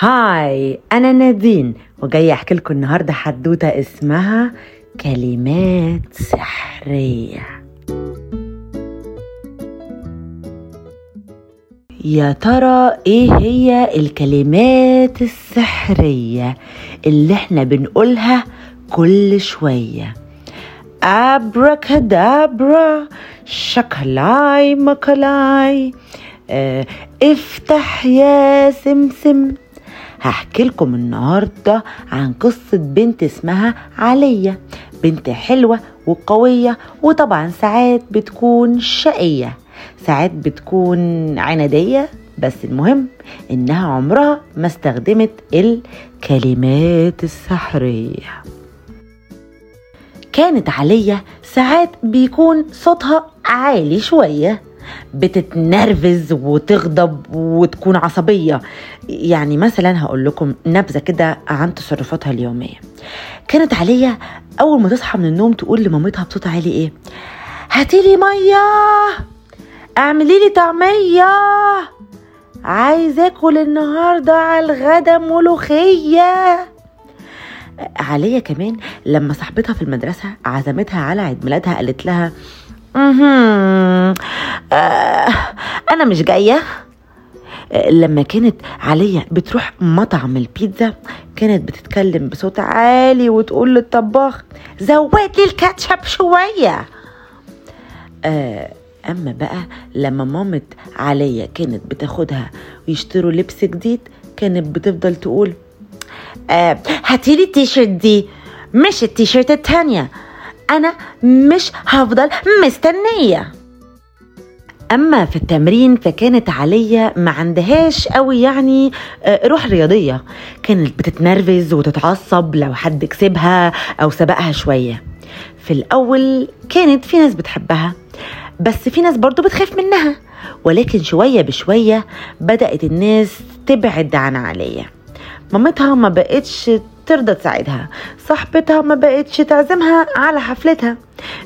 هاي أنا نادين وجاية أحكي لكم النهاردة حدوتة اسمها كلمات سحرية. يا ترى إيه هي الكلمات السحرية اللي إحنا بنقولها كل شوية؟ ابراكادابرا شكلاي مكلاي آه افتح يا سمسم. هحكي لكم النهاردة عن قصة بنت اسمها علية بنت حلوة وقوية وطبعا ساعات بتكون شقية. ساعات بتكون عنادية بس المهم إنها عمرها ما استخدمت الكلمات السحرية. كانت علية ساعات بيكون صوتها عالي شوية بتتنرفز وتغضب وتكون عصبية. يعني مثلا هقول لكم نبذة كده عن تصرفاتها اليومية. كانت علية أول ما تصحى من النوم تقول لمامتها بصوت عالي إيه؟ هاتيلي مية! اعملي لي طعمية! عايز أكل النهاردة على الغدا ملوخية! عليا كمان لما صاحبتها في المدرسة عزمتها على عيد ميلادها قالت لها آه أنا مش جاية. لما كانت عليا بتروح مطعم البيتزا كانت بتتكلم بصوت عالي وتقول للطباخ زود لي الكاتشب شوية. آه أما بقى لما مامة عليا كانت بتاخدها ويشتروا لبس جديد كانت بتفضل تقول آه هاتيلي التيشيرت دي مش التيشيرت التانية. أنا مش هفضل مستنية. أما في التمرين فكانت عليا ما عندهاش قوي يعني روح رياضية. كانت بتتنرفز وتتعصب لو حد كسبها أو سبقها شوية. في الأول كانت في ناس بتحبها بس في ناس برضو بتخاف منها. ولكن شوية بشوية بدأت الناس تبعد عن عليا. مامتها ما بقتش ترضى تساعدها. صاحبتها ما بقتش تعزمها على حفلتها.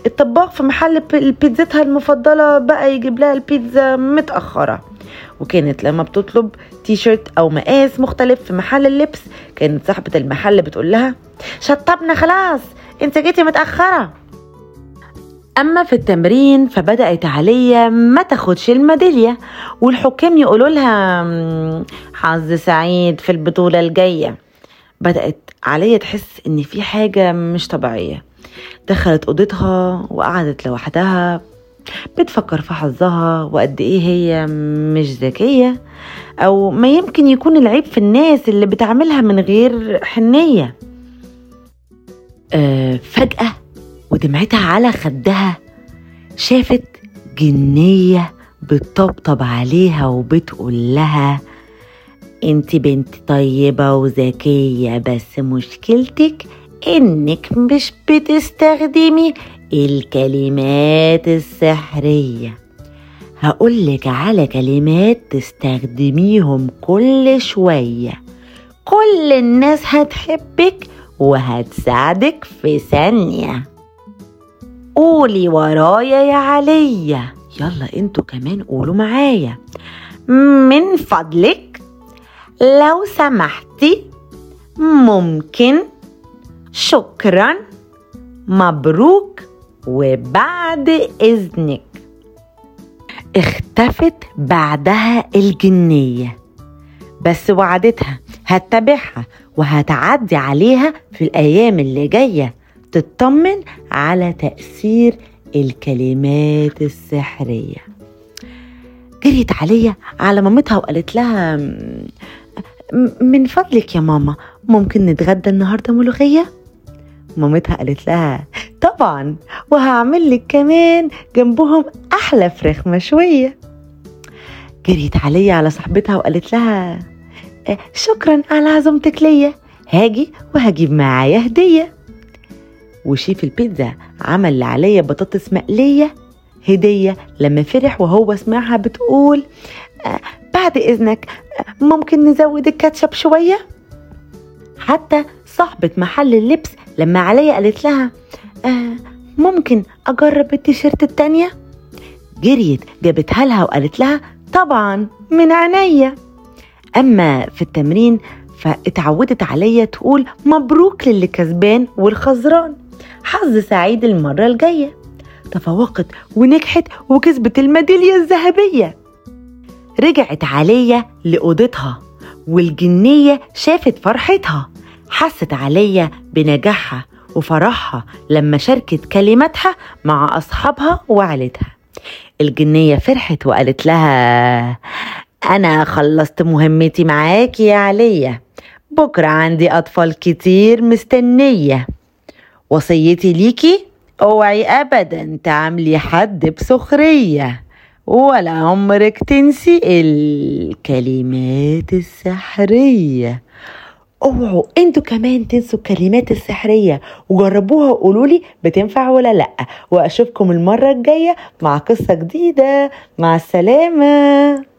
الطباخ في محل بيتزتها المفضلة بقى يجيب لها البيتزا متأخرة. وكانت لما بتطلب تيشيرت أو مقاس مختلف في محل اللبس كانت صاحبة المحل بتقول لها شطبنا خلاص انت جيتي متأخرة. أما في التمرين فبدأت عليا ما تاخدش الميدالية والحكام يقولوا لها حظ سعيد في البطولة الجاية. بدأت عليا تحس إن في حاجة مش طبيعية. دخلت أوضتها وقعدت لوحدها بتفكر في حظها وقد إيه هي مش ذكية أو ما يمكن يكون العيب في الناس اللي بتعملها من غير حنية. أه فجأة ودمعتها على خدها شافت جنية بتطبطب عليها وبتقول لها انت بنت طيبة وذكية بس مشكلتك انك مش بتستخدمي الكلمات السحرية. هقولك على كلمات تستخدميهم كل شوية. كل الناس هتحبك وهتساعدك في ثانية. قولي ورايا يا عليا. يلا أنتوا كمان قولوا معايا. من فضلك. لو سمحتي ممكن. شكرا. مبروك. وبعد إذنك. اختفت بعدها الجنية. بس وعدتها. هتتابعها وهتعدي عليها في الأيام اللي جاية. تطمن على تأثير الكلمات السحرية. جريت عليا على مامتها وقالت لها من فضلك يا ماما. ممكن نتغدى النهارده ملوخية؟ مامتها قالت لها طبعا. وهعمل لك كمان جنبهم أحلى فراخ مشوية. جريت عليا على صاحبتها وقالت لها شكرا على عزومتك ليا. هاجي وهجيب معايا هدية. وشيف البيتزا عمل لعليا بطاطس مقلية هدية لما فرح وهو سمعها بتقول بعد إذنك ممكن نزود الكاتشب شوية؟ حتى صاحبة محل اللبس لما عليا قالت لها آه ممكن أجرب التيشيرت التانية؟ جريت جابتها لها وقالت لها طبعا من عينيا. أما في التمرين فاتعودت عليا تقول مبروك للي كسبان والخسران. حظ سعيد المرة الجاية. تفوقت ونجحت وكسبت الميدالية الذهبية. رجعت عليا لأوضتها والجنية شافت فرحتها حست عليا بنجاحها وفرحها لما شاركت كلماتها مع أصحابها وعيلتها الجنية فرحت وقالت لها أنا خلصت مهمتي معاكي يا عليا. بكرة عندي أطفال كتير مستنية. وصيتي ليكي؟ أوعي أبدا تعاملي حد بسخرية. ولا عمرك تنسي الكلمات السحرية. اوعوا أنتوا كمان تنسوا الكلمات السحرية. وجربوها وقولوا لي بتنفع ولا لأ. وأشوفكم المرة الجاية مع قصة جديدة. مع السلامة.